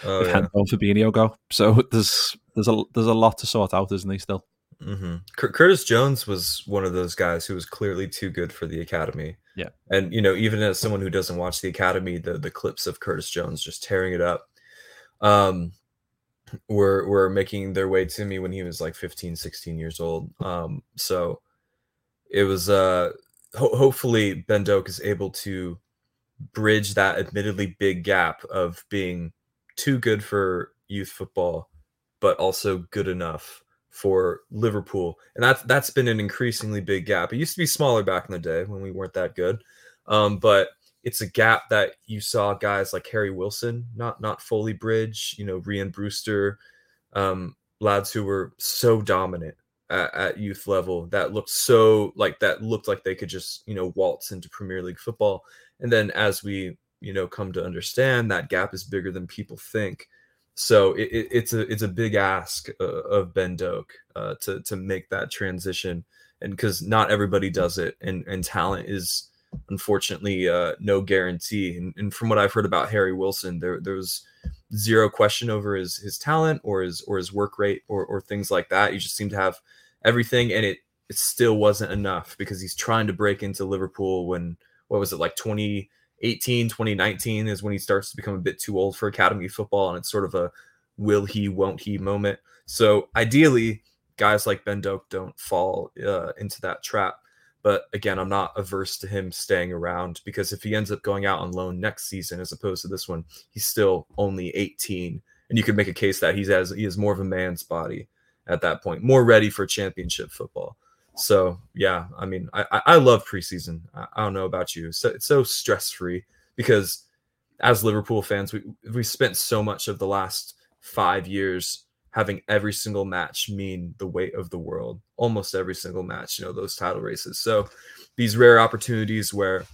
oh, if yeah. Hendo and Fabinho go. So there's there's a there's a lot to sort out, isn't he? Still. Mm-hmm. Curtis Jones was one of those guys who was clearly too good for the academy. Yeah, and you know, even as someone who doesn't watch the academy, the the clips of Curtis Jones just tearing it up, um, were were making their way to me when he was like 15, 16 years old. Um, so it was uh, ho- hopefully Ben Doak is able to bridge that admittedly big gap of being too good for youth football, but also good enough for Liverpool, and that's that's been an increasingly big gap. It used to be smaller back in the day when we weren't that good, um, but it's a gap that you saw guys like Harry Wilson not not fully bridge. You know, Rhian Brewster, um, lads who were so dominant at, at, youth level that looked so like that looked like they could just you know waltz into Premier League football. And then as we you know come to understand that gap is bigger than people think so it, it, it's a it's a big ask uh, of Ben Doak uh, to to make that transition, and because not everybody does it, and and talent is unfortunately uh, no guarantee. And, and, from what I've heard about Harry Wilson, there there was zero question over his his talent or his or his work rate or or things like that. You just seem to have everything, and it it still wasn't enough because he's trying to break into Liverpool when what was it like twenty 18, 2019 is when he starts to become a bit too old for academy football. And it's sort of a will he, won't he moment. So ideally, guys like Ben Doak don't fall uh, into that trap. But again, I'm not averse to him staying around because if he ends up going out on loan next season as opposed to this one, he's still only 18, and you could make a case that he's has he is more of a man's body at that point, more ready for championship football. So yeah, I mean, I I love preseason. I, I don't know about you, so it's so stress free because as Liverpool fans, we we spent so much of the last five years having every single match mean the weight of the world almost every single match you know those title races. So these rare opportunities where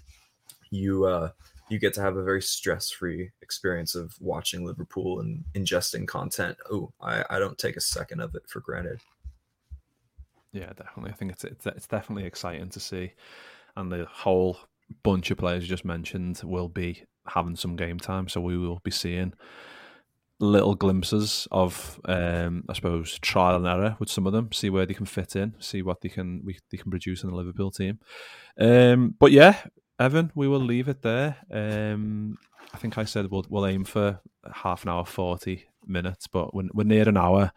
you uh you get to have a very stress-free experience of watching liverpool and ingesting content oh i i don't take a second of it for granted yeah definitely i think it's it's, it's definitely exciting to see and the whole bunch of players you just mentioned will be having some game time so we will be seeing little glimpses of, um, I suppose, trial and error with some of them. See where they can fit in. See what they can we, they can produce in the Liverpool team. Um, but yeah, Evan, we will leave it there. Um, I think I said we'll we'll aim for half an hour, forty minutes, but we're, we're near an hour.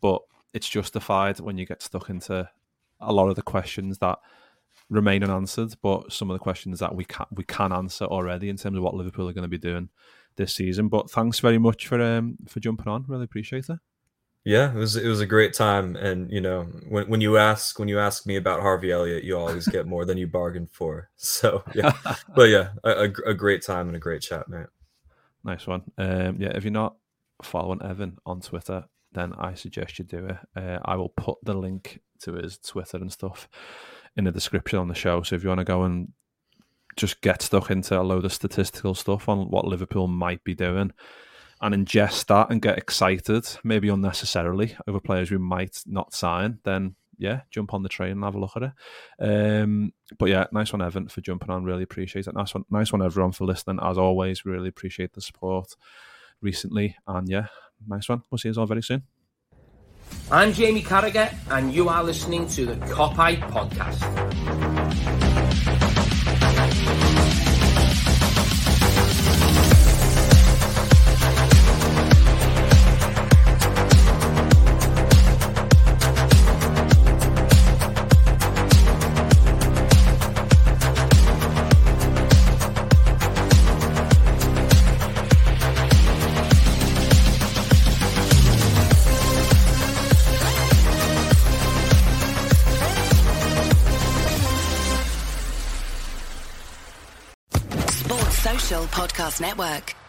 But it's justified when you get stuck into a lot of the questions that remain unanswered, but some of the questions that we can we can answer already in terms of what Liverpool are going to be doing this season. But thanks very much for um, for jumping on. Really appreciate it. Yeah, it was it was a great time, and you know when when you ask when you ask me about Harvey Elliott, you always get more than you bargained for. So yeah, but yeah, a, a, great time and a great chat, man. Nice one. Um, yeah, if you're not following Evan on Twitter, then I suggest you do it. Uh, I will put the link to his Twitter and stuff in the description on the show. So if you want to go and just get stuck into a load of statistical stuff on what Liverpool might be doing and ingest that and get excited, maybe unnecessarily, over players we might not sign, then yeah, jump on the train and have a look at it. Um, but yeah, nice one, Evan, for jumping on. Really appreciate it. Nice one, nice one, everyone, for listening. As always, really appreciate the support recently. And yeah, nice one. We'll see you all very soon. I'm Jamie Carragher, and you are listening to the Kop Eye Podcast. Podcast Network.